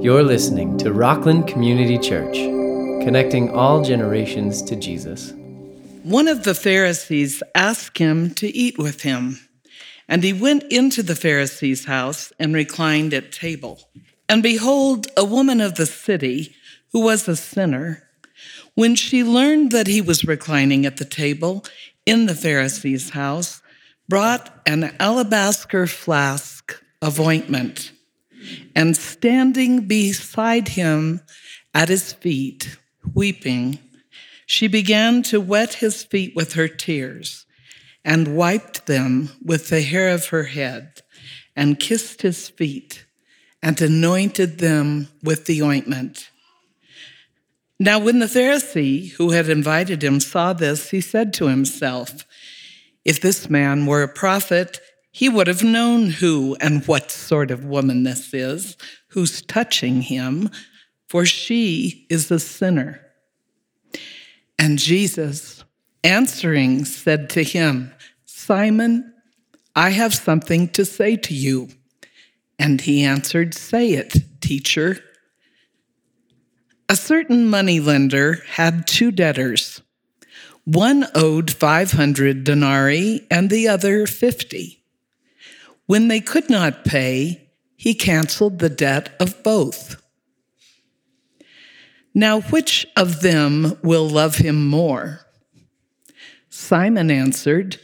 You're listening to Rockland Community Church, connecting all generations to Jesus. One of the Pharisees asked him to eat with him, and he went into the Pharisee's house and reclined at table. And behold, a woman of the city, who was a sinner, when she learned that he was reclining at the table in the Pharisee's house, brought an alabaster flask of ointment and standing beside him at his feet, weeping, she began to wet his feet with her tears and wiped them with the hair of her head and kissed his feet and anointed them with the ointment. Now, when the Pharisee who had invited him saw this, he said to himself, If this man were a prophet, he would have known who and what sort of woman this is who's touching him, for she is a sinner. And Jesus, answering, said to him, Simon, I have something to say to you. And he answered, Say it, teacher. A certain moneylender had two debtors. One owed 500 denarii and the other 50. When they could not pay, he canceled the debt of both. Now, which of them will love him more? Simon answered,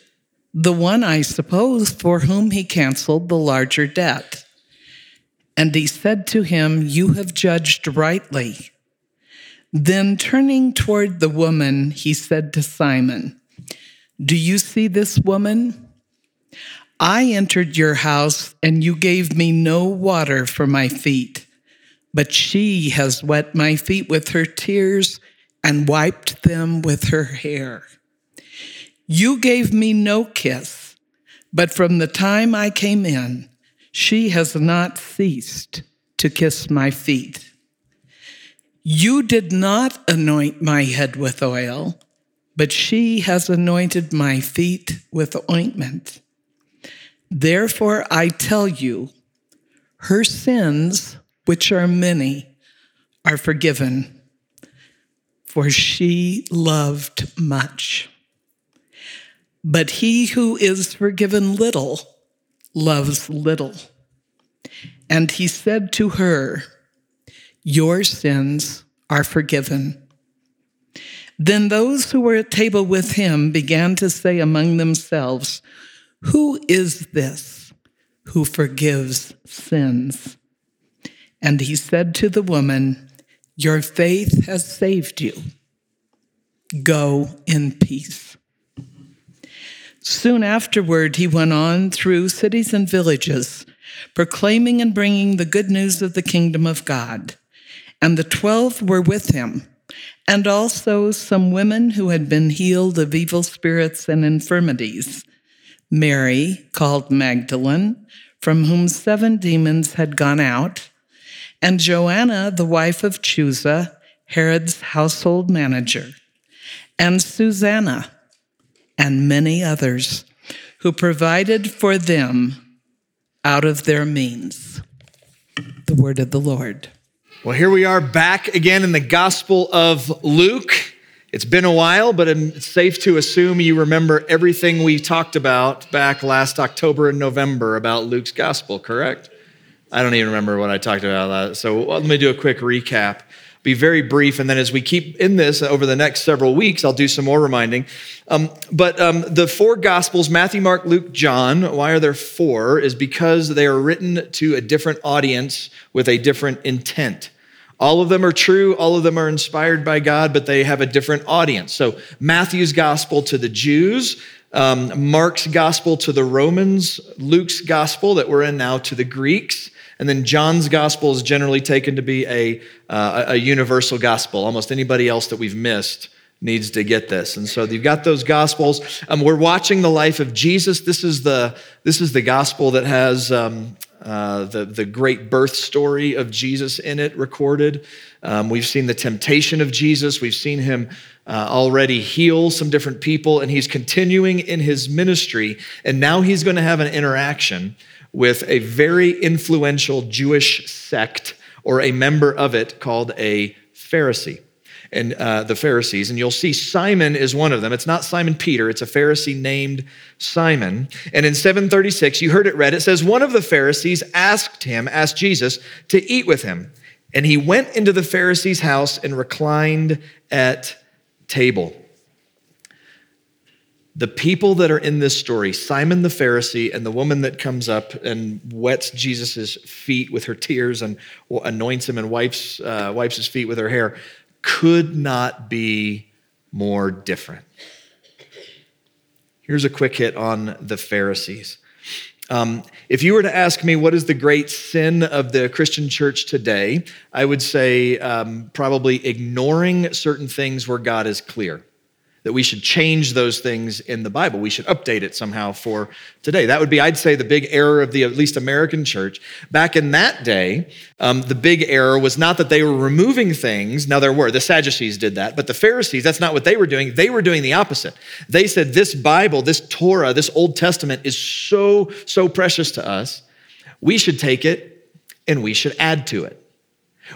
The one, I suppose, for whom he canceled the larger debt. And he said to him, You have judged rightly. Then turning toward the woman, he said to Simon, Do you see this woman? I entered your house, and you gave me no water for my feet, but she has wet my feet with her tears and wiped them with her hair. You gave me no kiss, but from the time I came in, she has not ceased to kiss my feet. You did not anoint my head with oil, but she has anointed my feet with ointment. Therefore, I tell you, her sins, which are many, are forgiven, for she loved much. But he who is forgiven little loves little. And he said to her, Your sins are forgiven. Then those who were at table with him began to say among themselves, who is this who forgives sins? And he said to the woman, Your faith has saved you. Go in peace. Soon afterward, he went on through cities and villages, proclaiming and bringing the good news of the kingdom of God. And the twelve were with him, and also some women who had been healed of evil spirits and infirmities Mary, called Magdalene, from whom seven demons had gone out, and Joanna, the wife of Chuza, Herod's household manager, and Susanna, and many others who provided for them out of their means. The word of the Lord. Well, here we are back again in the Gospel of Luke. It's been a while, but it's safe to assume you remember everything we talked about back last October and November about Luke's gospel, correct? I don't even remember what I talked about. So let me do a quick recap. Be very brief, and then as we keep in this over the next several weeks, I'll do some more reminding. Um, but um, the four Gospels Matthew, Mark, Luke, John why are there four? Is because they are written to a different audience with a different intent. All of them are true, all of them are inspired by God, but they have a different audience. So, Matthew's gospel to the Jews, um, Mark's gospel to the Romans, Luke's gospel that we're in now to the Greeks, and then John's gospel is generally taken to be a, uh, a universal gospel. Almost anybody else that we've missed needs to get this. And so you've got those gospels. Um, we're watching the life of Jesus. This is the, this is the gospel that has um, uh, the, the great birth story of Jesus in it recorded. Um, we've seen the temptation of Jesus. We've seen him uh, already heal some different people, and he's continuing in his ministry. And now he's going to have an interaction with a very influential Jewish sect or a member of it called a Pharisee and uh, the Pharisees, and you'll see Simon is one of them. It's not Simon Peter, it's a Pharisee named Simon. And in 736, you heard it read, it says, One of the Pharisees asked him, asked Jesus to eat with him. And he went into the Pharisee's house and reclined at table. The people that are in this story, Simon the Pharisee and the woman that comes up and wets Jesus' feet with her tears and anoints him and wipes, uh, wipes his feet with her hair, could not be more different. Here's a quick hit on the Pharisees. Um, if you were to ask me what is the great sin of the Christian church today, I would say um, probably ignoring certain things where God is clear that we should change those things in the Bible. We should update it somehow for today. That would be, I'd say, the big error of the at least American church. Back in that day, um, the big error was not that they were removing things. Now, there were. The Sadducees did that. But the Pharisees, that's not what they were doing. They were doing the opposite. They said, this Bible, this Torah, this Old Testament is so, so precious to us. We should take it and we should add to it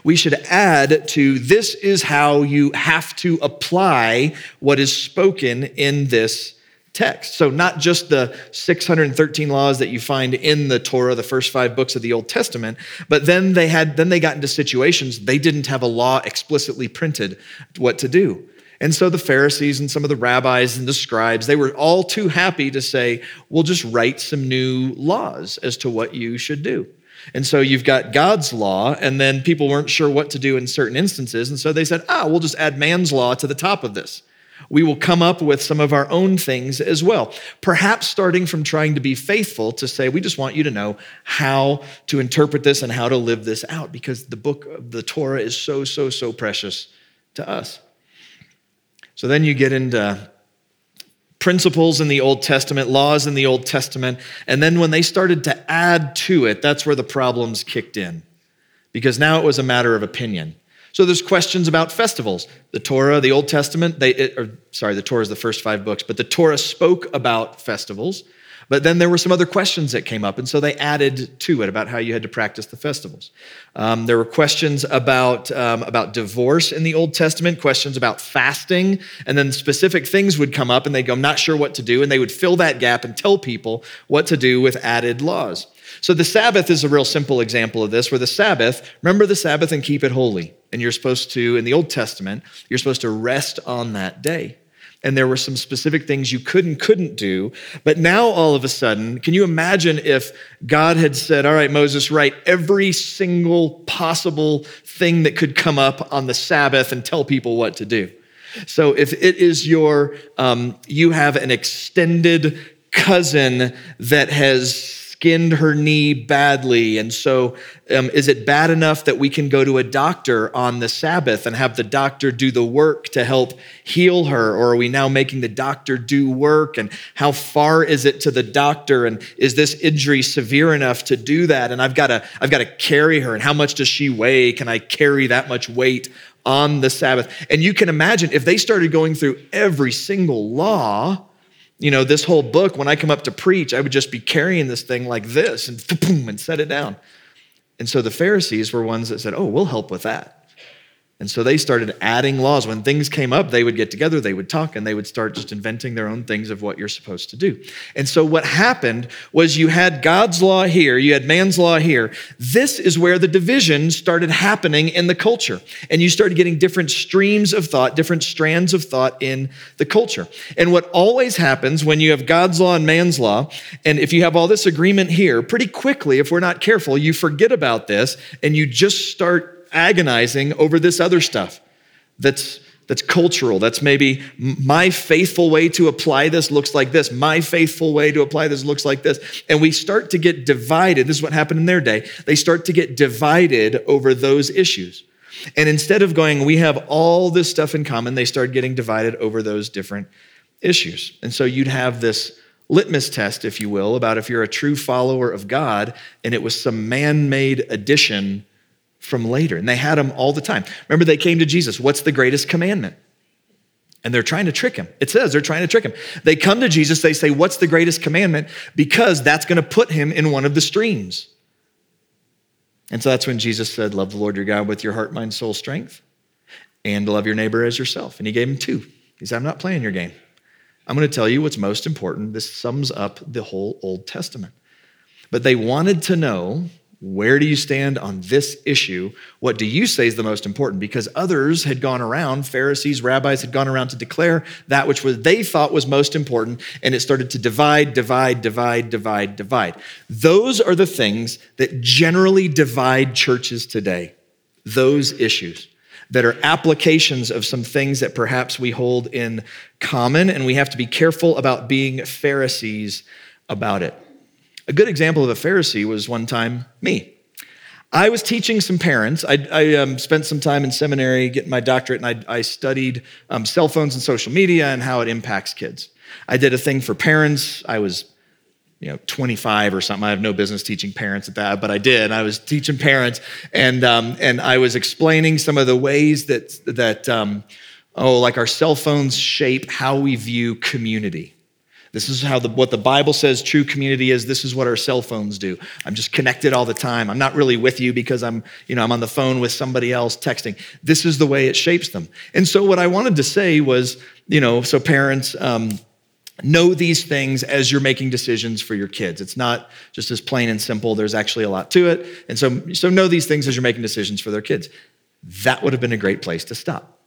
we should add to this is how you have to apply what is spoken in this text. So, not just the 613 laws that you find in the Torah, the first five books of the Old Testament, but then they had then they got into situations they didn't have a law explicitly printed what to do. And so the Pharisees and some of the rabbis and the scribes, they were all too happy to say, we'll just write some new laws as to what you should do. And so you've got God's law, and then people weren't sure what to do in certain instances. And so they said, ah, we'll just add man's law to the top of this. We will come up with some of our own things as well. Perhaps starting from trying to be faithful to say, we just want you to know how to interpret this and how to live this out because the book of the Torah is so, so, so precious to us. So then you get into principles in the Old Testament, laws in the Old Testament. And then when they started to add to it, that's where the problems kicked in. Because now it was a matter of opinion. So there's questions about festivals. The Torah, the Old Testament, they, it, or sorry, the Torah is the first five books, but the Torah spoke about festivals. But then there were some other questions that came up, and so they added to it about how you had to practice the festivals. Um, there were questions about, um, about divorce in the Old Testament, questions about fasting, and then specific things would come up, and they'd go, I'm not sure what to do, and they would fill that gap and tell people what to do with added laws. So the Sabbath is a real simple example of this, where the Sabbath, remember the Sabbath and keep it holy. And you're supposed to, in the Old Testament, you're supposed to rest on that day and there were some specific things you could and couldn't do. But now, all of a sudden, can you imagine if God had said, All right, Moses, write every single possible thing that could come up on the Sabbath and tell people what to do? So, if it is your, um, you have an extended cousin that has skinned her knee badly. And so, um, is it bad enough that we can go to a doctor on the Sabbath and have the doctor do the work to help heal her? Or are we now making the doctor do work? And how far is it to the doctor? And is this injury severe enough to do that? And I've got to, I've got to carry her. And how much does she weigh? Can I carry that much weight on the Sabbath? And you can imagine if they started going through every single law, you know, this whole book, when I come up to preach, I would just be carrying this thing like this and boom, and set it down. And so the Pharisees were ones that said, Oh, we'll help with that. And so they started adding laws. When things came up, they would get together, they would talk, and they would start just inventing their own things of what you're supposed to do. And so what happened was you had God's law here, you had man's law here. This is where the division started happening in the culture. And you started getting different streams of thought, different strands of thought in the culture. And what always happens when you have God's law and man's law, and if you have all this agreement here, pretty quickly, if we're not careful, you forget about this and you just start agonizing over this other stuff that's that's cultural. That's maybe my faithful way to apply this looks like this. My faithful way to apply this looks like this. And we start to get divided. This is what happened in their day. They start to get divided over those issues. And instead of going, we have all this stuff in common, they start getting divided over those different issues. And so you'd have this litmus test, if you will, about if you're a true follower of God and it was some man made addition from later. And they had them all the time. Remember, they came to Jesus. What's the greatest commandment? And they're trying to trick him. It says they're trying to trick him. They come to Jesus, they say, What's the greatest commandment? Because that's going to put him in one of the streams. And so that's when Jesus said, Love the Lord your God with your heart, mind, soul, strength, and love your neighbor as yourself. And he gave him two. He said, I'm not playing your game. I'm going to tell you what's most important. This sums up the whole Old Testament. But they wanted to know where do you stand on this issue? What do you say is the most important? Because others had gone around, Pharisees, rabbis had gone around to declare that which was they thought was most important, and it started to divide, divide, divide, divide, divide. Those are the things that generally divide churches today. Those issues that are applications of some things that perhaps we hold in common, and we have to be careful about being Pharisees about it. A good example of a Pharisee was one time me. I was teaching some parents. I, I um, spent some time in seminary getting my doctorate, and I, I studied um, cell phones and social media and how it impacts kids. I did a thing for parents. I was, you know, 25 or something. I have no business teaching parents at that, but I did. I was teaching parents, and um, and I was explaining some of the ways that that um, oh, like our cell phones shape how we view community. This is how the, what the Bible says true community is. This is what our cell phones do. I'm just connected all the time. I'm not really with you because I'm, you know, I'm on the phone with somebody else texting. This is the way it shapes them. And so what I wanted to say was, you know, so parents, um, know these things as you're making decisions for your kids. It's not just as plain and simple. There's actually a lot to it. And so, so know these things as you're making decisions for their kids. That would have been a great place to stop.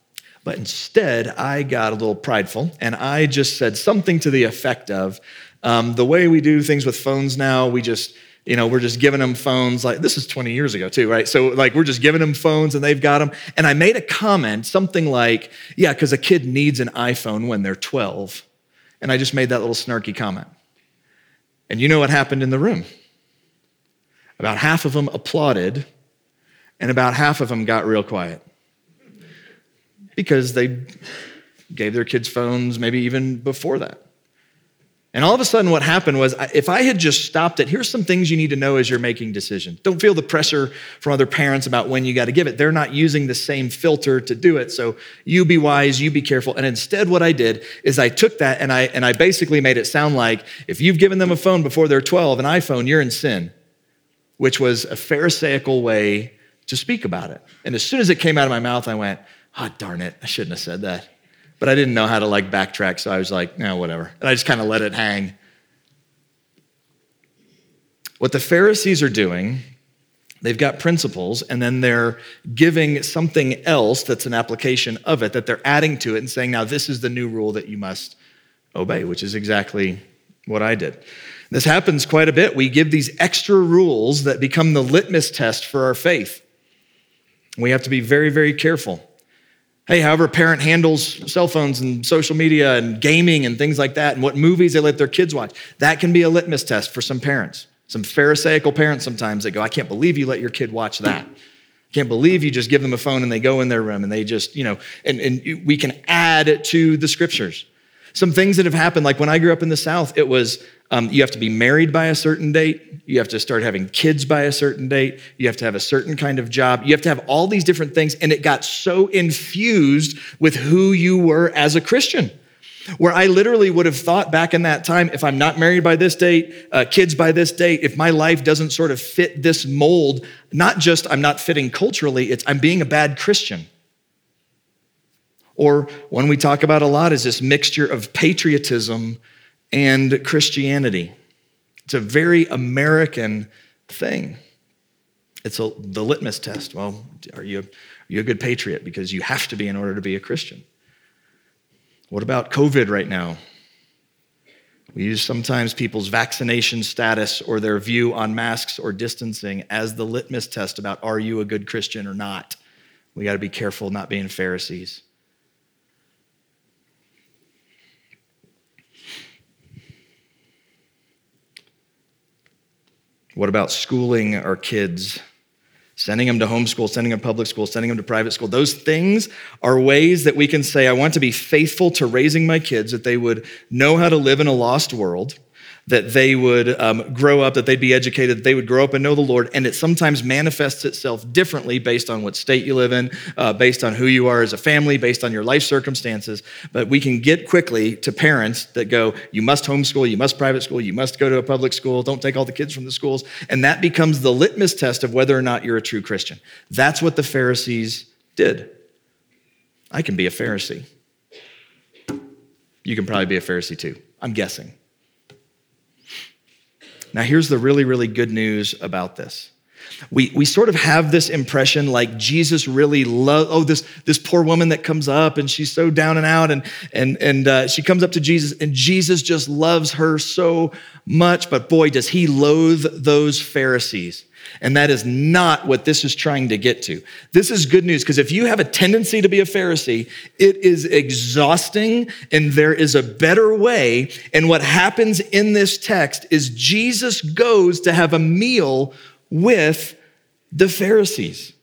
But instead, I got a little prideful and I just said something to the effect of um, the way we do things with phones now, we just, you know, we're just giving them phones like this is 20 years ago too, right? So like we're just giving them phones and they've got them. And I made a comment, something like, yeah, because a kid needs an iPhone when they're 12. And I just made that little snarky comment. And you know what happened in the room? About half of them applauded, and about half of them got real quiet because they gave their kids phones maybe even before that. And all of a sudden, what happened was if I had just stopped it, here's some things you need to know as you're making decisions. Don't feel the pressure from other parents about when you got to give it. They're not using the same filter to do it. So you be wise, you be careful. And instead, what I did is I took that and I, and I basically made it sound like if you've given them a phone before they're 12, an iPhone, you're in sin, which was a Pharisaical way to speak about it. And as soon as it came out of my mouth, I went, oh, darn it, I shouldn't have said that. But I didn't know how to like backtrack, so I was like, no, whatever. And I just kind of let it hang. What the Pharisees are doing, they've got principles, and then they're giving something else that's an application of it, that they're adding to it and saying, now this is the new rule that you must obey, which is exactly what I did. This happens quite a bit. We give these extra rules that become the litmus test for our faith. We have to be very, very careful. Hey, however, a parent handles cell phones and social media and gaming and things like that, and what movies they let their kids watch, that can be a litmus test for some parents. Some Pharisaical parents sometimes that go, I can't believe you let your kid watch that. Can't believe you just give them a phone and they go in their room and they just, you know, and, and we can add to the scriptures. Some things that have happened, like when I grew up in the South, it was um, you have to be married by a certain date. You have to start having kids by a certain date. You have to have a certain kind of job. You have to have all these different things. And it got so infused with who you were as a Christian. Where I literally would have thought back in that time if I'm not married by this date, uh, kids by this date, if my life doesn't sort of fit this mold, not just I'm not fitting culturally, it's I'm being a bad Christian. Or one we talk about a lot is this mixture of patriotism and Christianity. It's a very American thing. It's a, the litmus test. Well, are you, are you a good patriot? Because you have to be in order to be a Christian. What about COVID right now? We use sometimes people's vaccination status or their view on masks or distancing as the litmus test about are you a good Christian or not. We got to be careful not being Pharisees. What about schooling our kids? Sending them to homeschool, sending them to public school, sending them to private school. Those things are ways that we can say, I want to be faithful to raising my kids, that they would know how to live in a lost world, that they would um, grow up, that they'd be educated, that they would grow up and know the Lord. And it sometimes manifests itself differently based on what state you live in, uh, based on who you are as a family, based on your life circumstances. But we can get quickly to parents that go, you must homeschool, you must private school, you must go to a public school, don't take all the kids from the schools. And that becomes the litmus test of whether or not you're a true Christian. That's what the Pharisees did. I can be a Pharisee. You can probably be a Pharisee too, I'm guessing. Now, here's the really, really good news about this. We, we sort of have this impression like Jesus really loves, oh, this, this poor woman that comes up and she's so down and out, and, and, and uh, she comes up to Jesus, and Jesus just loves her so much. But boy, does he loathe those Pharisees. And that is not what this is trying to get to. This is good news because if you have a tendency to be a Pharisee, it is exhausting and there is a better way. And what happens in this text is Jesus goes to have a meal with the Pharisees.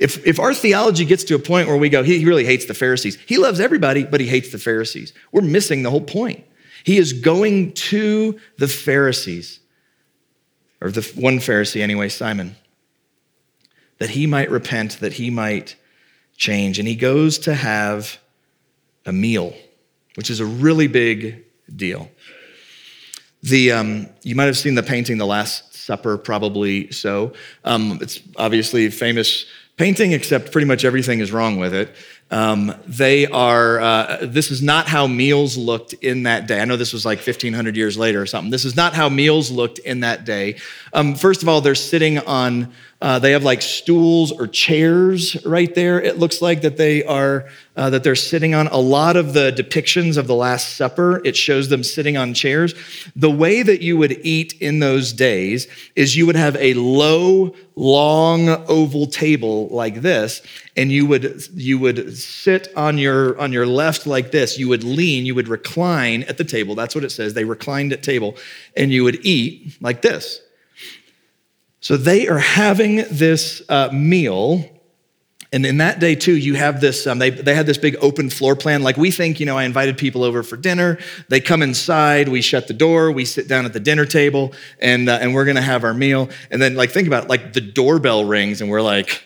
If, if our theology gets to a point where we go, he really hates the Pharisees, he loves everybody, but he hates the Pharisees, we're missing the whole point. He is going to the Pharisees or the one Pharisee anyway, Simon, that he might repent, that he might change. And he goes to have a meal, which is a really big deal. The, um, you might have seen the painting, The Last Supper, probably so. Um, it's obviously famous painting, except pretty much everything is wrong with it. Um, they are, uh, this is not how meals looked in that day. I know this was like 1500 years later or something. This is not how meals looked in that day. Um, first of all, they're sitting on uh, they have like stools or chairs right there. It looks like that they are uh, that they're sitting on. A lot of the depictions of the Last Supper it shows them sitting on chairs. The way that you would eat in those days is you would have a low, long oval table like this, and you would you would sit on your on your left like this. You would lean. You would recline at the table. That's what it says. They reclined at table, and you would eat like this. So they are having this uh, meal. And in that day, too, you have this, um, they, they had this big open floor plan. Like we think, you know, I invited people over for dinner. They come inside, we shut the door, we sit down at the dinner table, and, uh, and we're gonna have our meal. And then, like, think about it, like the doorbell rings, and we're like,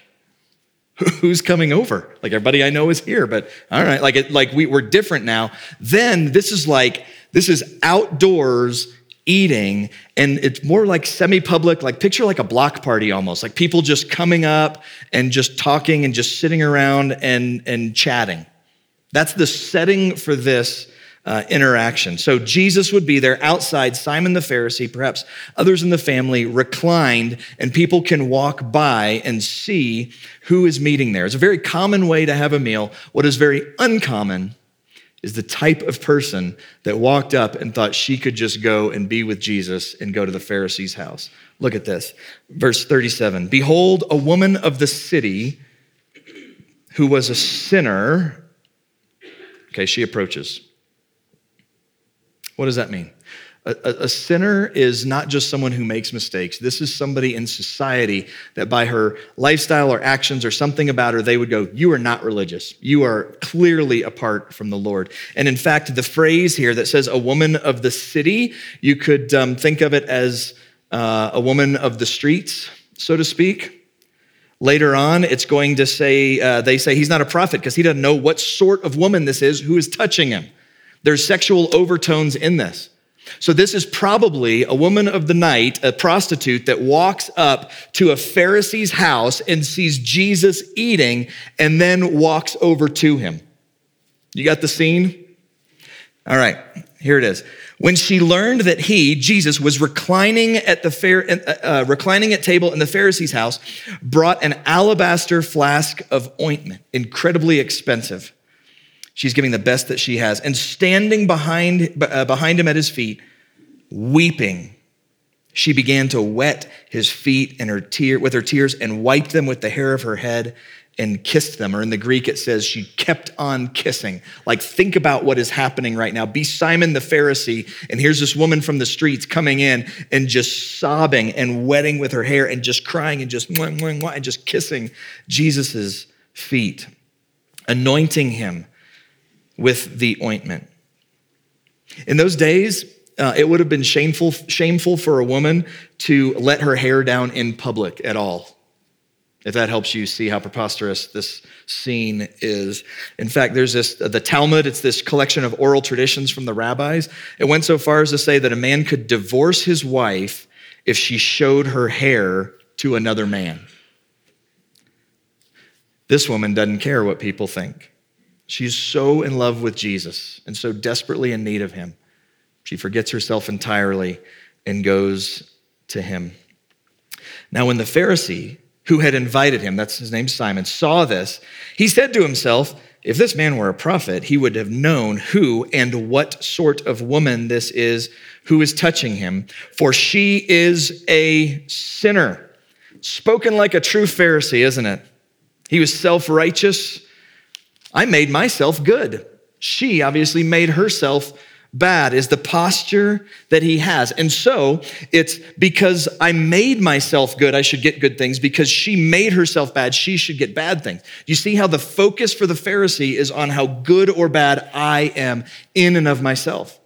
who's coming over? Like everybody I know is here, but all right, like, it, like we, we're different now. Then this is like, this is outdoors eating and it's more like semi-public like picture like a block party almost like people just coming up and just talking and just sitting around and and chatting. That's the setting for this uh, interaction. So jesus would be there outside simon the pharisee perhaps others in the family reclined and people can walk by and see who is meeting there. It's a very common way to have a meal. What is very uncommon is the type of person that walked up and thought she could just go and be with Jesus and go to the Pharisee's house. Look at this. Verse 37 Behold, a woman of the city who was a sinner. Okay, she approaches. What does that mean? A, a, sinner is not just someone who makes mistakes. This is somebody in society that by her lifestyle or actions or something about her, they would go, You are not religious. You are clearly apart from the Lord. And in fact, the phrase here that says a woman of the city, you could um, think of it as uh, a woman of the streets, so to speak. Later on, it's going to say, uh, they say he's not a prophet because he doesn't know what sort of woman this is who is touching him. There's sexual overtones in this. So, this is probably a woman of the night, a prostitute that walks up to a Pharisee's house and sees Jesus eating and then walks over to him. You got the scene? All right, here it is. When she learned that he, Jesus, was reclining at the uh, uh reclining at table in the Pharisee's house, brought an alabaster flask of ointment, incredibly expensive. She's giving the best that she has. And standing behind, uh, behind him at his feet, weeping, she began to wet his feet and her tear, with her tears and wiped them with the hair of her head and kissed them. Or in the Greek, it says she kept on kissing. Like, think about what is happening right now. Be Simon the Pharisee, and here's this woman from the streets coming in and just sobbing and wetting with her hair and just crying and just mwah, mwah, mwah, and just kissing Jesus's feet, anointing him with the ointment. In those days, uh, it would have been shameful, shameful for a woman to let her hair down in public at all. If that helps you see how preposterous this scene is. In fact, there's this, the Talmud, it's this collection of oral traditions from the rabbis. It went so far as to say that a man could divorce his wife if she showed her hair to another man. This woman doesn't care what people think. She's so in love with Jesus and so desperately in need of him. She forgets herself entirely and goes to him. Now, when the Pharisee who had invited him, that's his name Simon, saw this, he said to himself, If this man were a prophet, he would have known who and what sort of woman this is who is touching him, for she is a sinner. Spoken like a true Pharisee, isn't it? He was self righteous. I made myself good. She obviously made herself bad is the posture that he has. And so it's because I made myself good, I should get good things. Because she made herself bad, she should get bad things. You see how the focus for the Pharisee is on how good or bad I am in and of myself.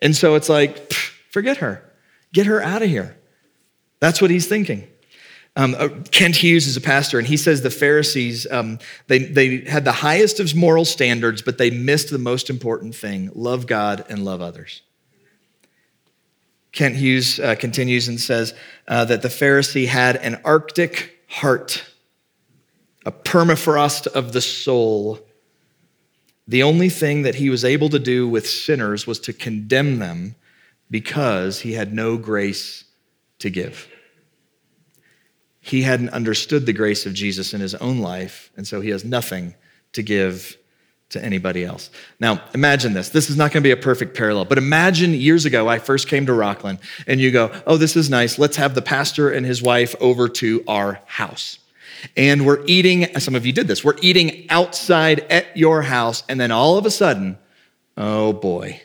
And so it's like, forget her, get her out of here. That's what he's thinking. Um, uh, Kent Hughes is a pastor, and he says the Pharisees, um, they, they had the highest of moral standards, but they missed the most important thing love God and love others. Kent Hughes uh, continues and says uh, that the Pharisee had an Arctic heart, a permafrost of the soul. The only thing that he was able to do with sinners was to condemn them because he had no grace to give he hadn't understood the grace of Jesus in his own life, and so he has nothing to give to anybody else. Now, imagine this. This is not going to be a perfect parallel, but imagine years ago I first came to Rockland and you go, "Oh, this is nice. Let's have the pastor and his wife over to our house." And we're eating, some of you did this. We're eating outside at your house and then all of a sudden, oh boy,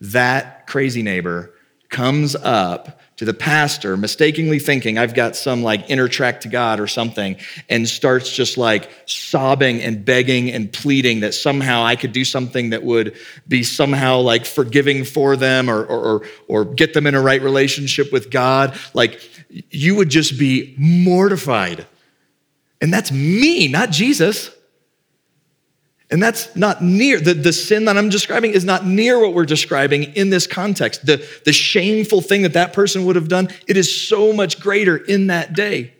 that crazy neighbor comes up to the pastor, mistakenly thinking I've got some like inner track to God or something, and starts just like sobbing and begging and pleading that somehow I could do something that would be somehow like forgiving for them or, or, or, or get them in a right relationship with God, like you would just be mortified. And that's me, not Jesus. And that's not near, the, the sin that I'm describing is not near what we're describing in this context. The, the shameful thing that that person would have done, it is so much greater in that day.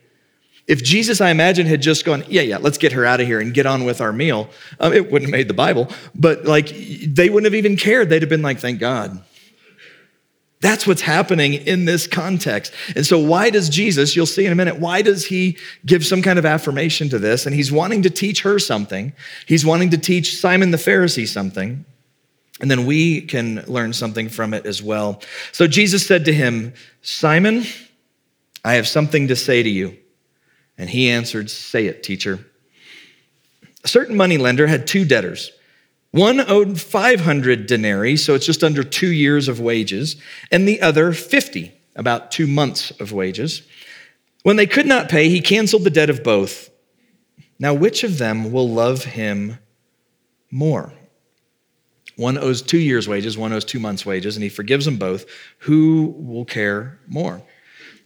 If Jesus, I imagine, had just gone, yeah, yeah, let's get her out of here and get on with our meal, um, it wouldn't have made the Bible, but like they wouldn't have even cared. They'd have been like, thank God. That's what's happening in this context. And so, why does Jesus, you'll see in a minute, why does he give some kind of affirmation to this? And he's wanting to teach her something. He's wanting to teach Simon the Pharisee something. And then we can learn something from it as well. So, Jesus said to him, Simon, I have something to say to you. And he answered, Say it, teacher. A certain moneylender had two debtors. One owed 500 denarii, so it's just under two years of wages, and the other 50, about two months of wages. When they could not pay, he canceled the debt of both. Now, which of them will love him more? One owes two years' wages, one owes two months' wages, and he forgives them both. Who will care more?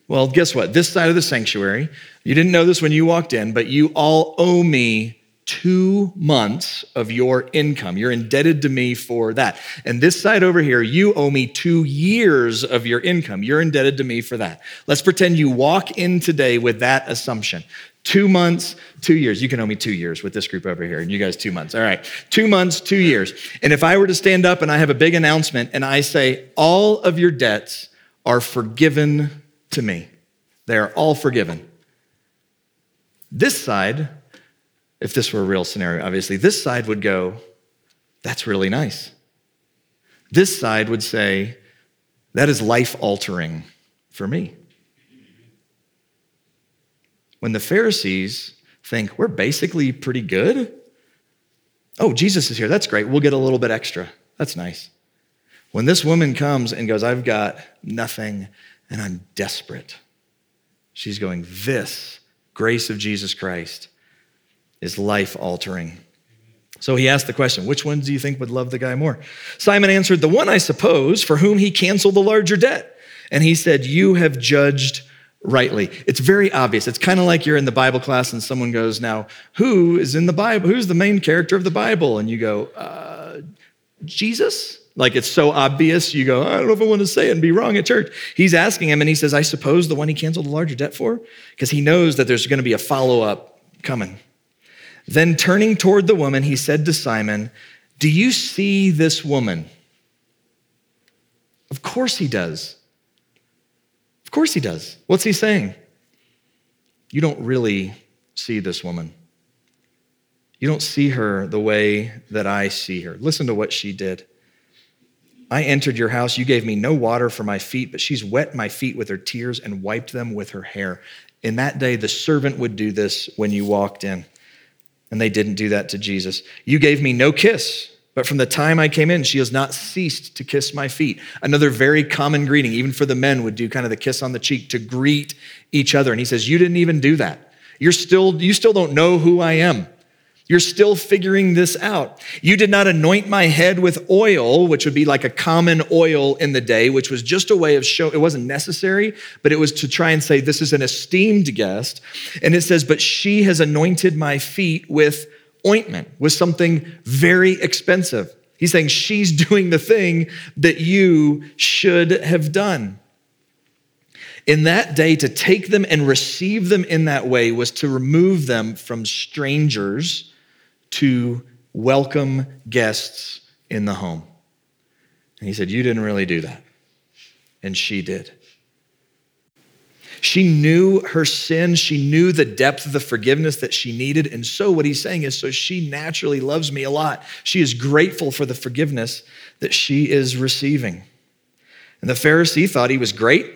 Well, guess what? This side of the sanctuary, you didn't know this when you walked in, but you all owe me two months of your income. You're indebted to me for that. And this side over here, you owe me two years of your income. You're indebted to me for that. Let's pretend you walk in today with that assumption. Two months, two years. You can owe me two years with this group over here, and you guys two months. All right. Two months, two years. And if I were to stand up and I have a big announcement and I say, all of your debts are forgiven to me, they are all forgiven. This side if this were a real scenario, obviously, this side would go, That's really nice. This side would say, That is life altering for me. When the Pharisees think, We're basically pretty good. Oh, Jesus is here. That's great. We'll get a little bit extra. That's nice. When this woman comes and goes, I've got nothing and I'm desperate, she's going, This grace of Jesus Christ is life altering. So he asked the question, which one do you think would love the guy more? Simon answered, the one, I suppose, for whom he canceled the larger debt. And he said, You have judged rightly. It's very obvious. It's kind of like you're in the Bible class and someone goes, Now, who is in the Bible? Who's the main character of the Bible? And you go, uh, Jesus? Like it's so obvious, you go, I don't know if I want to say it and be wrong at church. He's asking him, and he says, I suppose the one he canceled the larger debt for? Because he knows that there's going to be a follow up coming. Then turning toward the woman, he said to Simon, Do you see this woman? Of course he does. Of course he does. What's he saying? You don't really see this woman. You don't see her the way that I see her. Listen to what she did. I entered your house. You gave me no water for my feet, but she's wet my feet with her tears and wiped them with her hair. In that day, the servant would do this when you walked in. And they didn't do that to Jesus. You gave me no kiss. But from the time I came in, she has not ceased to kiss my feet. Another very common greeting, even for the men, would do kind of the kiss on the cheek to greet each other. And he says, You didn't even do that. You're still, you still don't know who I am. You're still figuring this out. You did not anoint my head with oil, which would be like a common oil in the day, which was just a way of show. It wasn't necessary, but it was to try and say, This is an esteemed guest. And it says, But she has anointed my feet with ointment, with something very expensive. He's saying she's doing the thing that you should have done. In that day, to take them and receive them in that way was to remove them from strangers to welcome guests in the home. And he said, You didn't really do that. And she did. She knew her sin. She knew the depth of the forgiveness that she needed. And so, what he's saying is, so she naturally loves me a lot. She is grateful for the forgiveness that she is receiving. And the Pharisee thought he was great,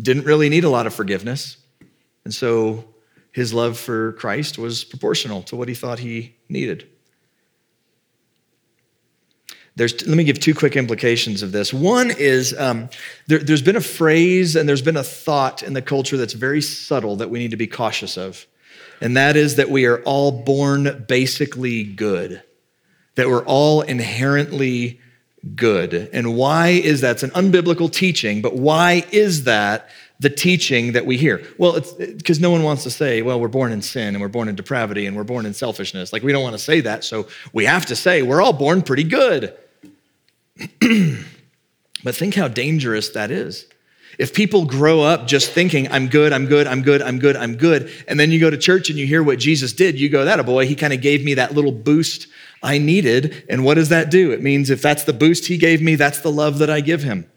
didn't really need a lot of forgiveness. And so, his love for Christ was proportional to what he thought he needed. There's, let me give two quick implications of this. One is um, there, there's been a phrase and there's been a thought in the culture that's very subtle that we need to be cautious of. And that is that we are all born basically good, that we're all inherently good. And why is that? It's an unbiblical teaching, but why is that the teaching that we hear? Well, it's because no one wants to say, well, we're born in sin and we're born in depravity and we're born in selfishness. Like, we don't want to say that. So we have to say, we're all born pretty good. but think how dangerous that is. If people grow up just thinking, I'm good, I'm good, I'm good, I'm good, I'm good, and then you go to church and you hear what Jesus did, you go, that a boy, he kind of gave me that little boost I needed. And what does that do? It means if that's the boost he gave me, that's the love that I give him.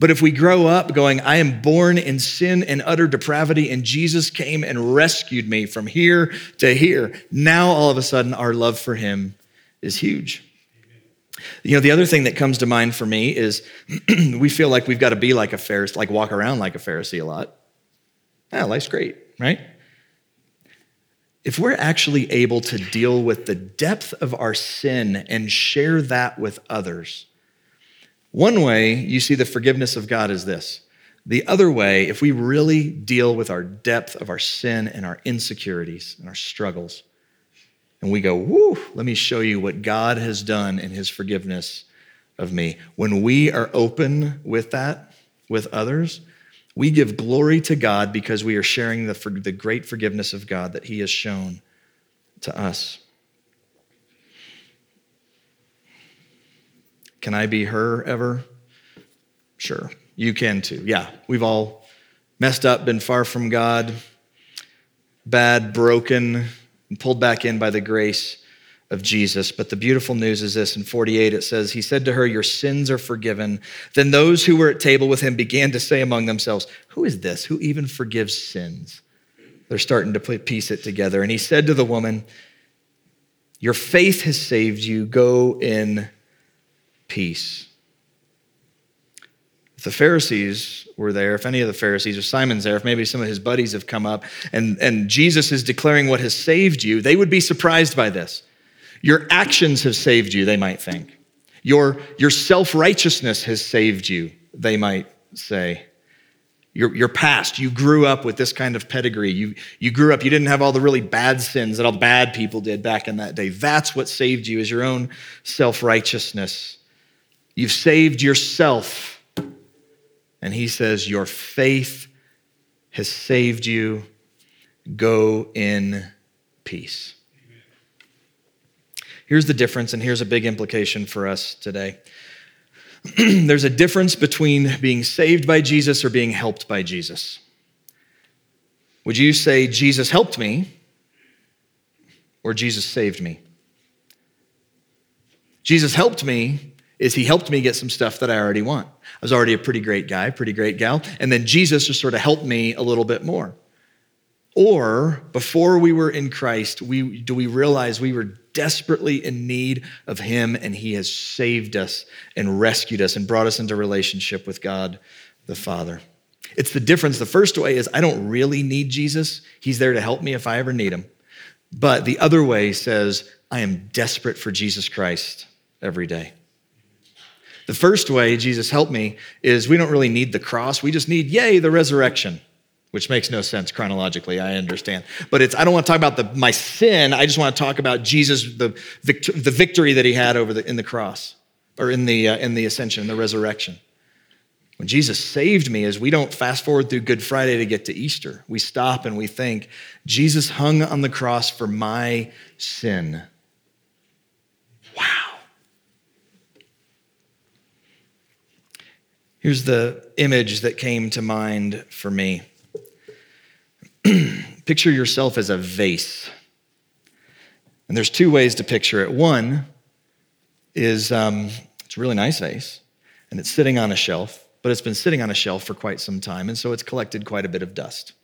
But if we grow up going, I am born in sin and utter depravity, and Jesus came and rescued me from here to here, now all of a sudden our love for him is huge. You know, the other thing that comes to mind for me is we feel like we've got to be like a Pharisee, like walk around like a Pharisee a lot. Yeah, life's great, right? If we're actually able to deal with the depth of our sin and share that with others, one way you see the forgiveness of God is this. The other way, if we really deal with our depth of our sin and our insecurities and our struggles, and we go, whoo, let me show you what God has done in his forgiveness of me. When we are open with that with others, we give glory to God because we are sharing the, the great forgiveness of God that he has shown to us. Can I be her ever? Sure. You can too. Yeah, we've all messed up, been far from God, bad, broken, and pulled back in by the grace of Jesus. But the beautiful news is this in 48, it says, He said to her, Your sins are forgiven. Then those who were at table with him began to say among themselves, Who is this who even forgives sins? They're starting to piece it together. And he said to the woman, Your faith has saved you. Go in peace If the Pharisees were there, if any of the Pharisees or Simon's there, if maybe some of his buddies have come up and, and Jesus is declaring what has saved you, they would be surprised by this. Your actions have saved you, they might think. Your, your self righteousness has saved you, they might say. your, your past. You grew up with this kind of pedigree. You, you grew up, you didn't have all the really bad sins that all bad people did back in that day. That's what saved you, is your own self righteousness. You've saved yourself. And he says, Your faith has saved you. Go in peace. Here's the difference, and here's a big implication for us today. There's a difference between being saved by Jesus or being helped by Jesus. Would you say, Jesus helped me, or Jesus saved me? Jesus helped me is he helped me get some stuff that I already want. I was already a pretty great guy, pretty great gal, and then Jesus just sort of helped me a little bit more. Or before we were in Christ, we, do we realize we were desperately in need of Him and He has saved us and rescued us and brought us into relationship with God the Father? It's the difference. The first way is I don't really need Jesus, He's there to help me if I ever need Him. But the other way says I am desperate for Jesus Christ every day. The first way Jesus helped me is we don't really need the cross, we just need, yay, the resurrection which makes no sense chronologically, I understand. But it's, I don't want to talk about the, my sin, I just want to talk about Jesus, the, the victory that he had over the, in the cross, or in the, uh, in the ascension, the resurrection. When Jesus saved me, is we don't fast forward through Good Friday to get to Easter. We stop and we think, Jesus hung on the cross for my sin. Here's the image that came to mind for me. picture yourself as a vase. And there's two ways to picture it. One is um, it's a really nice vase, and it's sitting on a shelf, but it's been sitting on a shelf for quite some time, and so it's collected quite a bit of dust.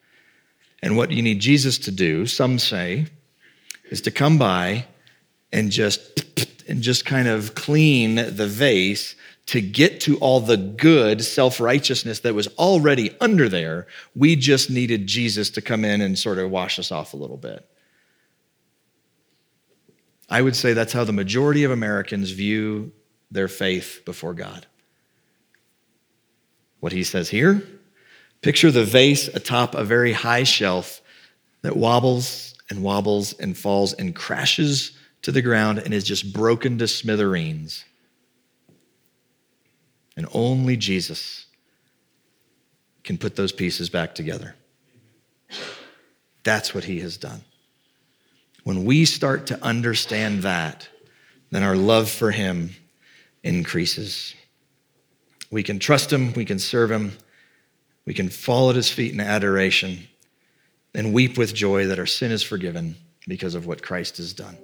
And what you need Jesus to do, some say, is to come by and just and just kind of clean the vase to get to all the good self righteousness that was already under there. We just needed Jesus to come in and sort of wash us off a little bit. I would say that's how the majority of Americans view their faith before God. What he says here picture the vase atop a very high shelf that wobbles and wobbles and falls and crashes to the ground and is just broken to smithereens. And only Jesus can put those pieces back together. That's what he has done. When we start to understand that, then our love for him increases. We can trust him, we can serve him, we can fall at his feet in adoration and weep with joy that our sin is forgiven because of what Christ has done.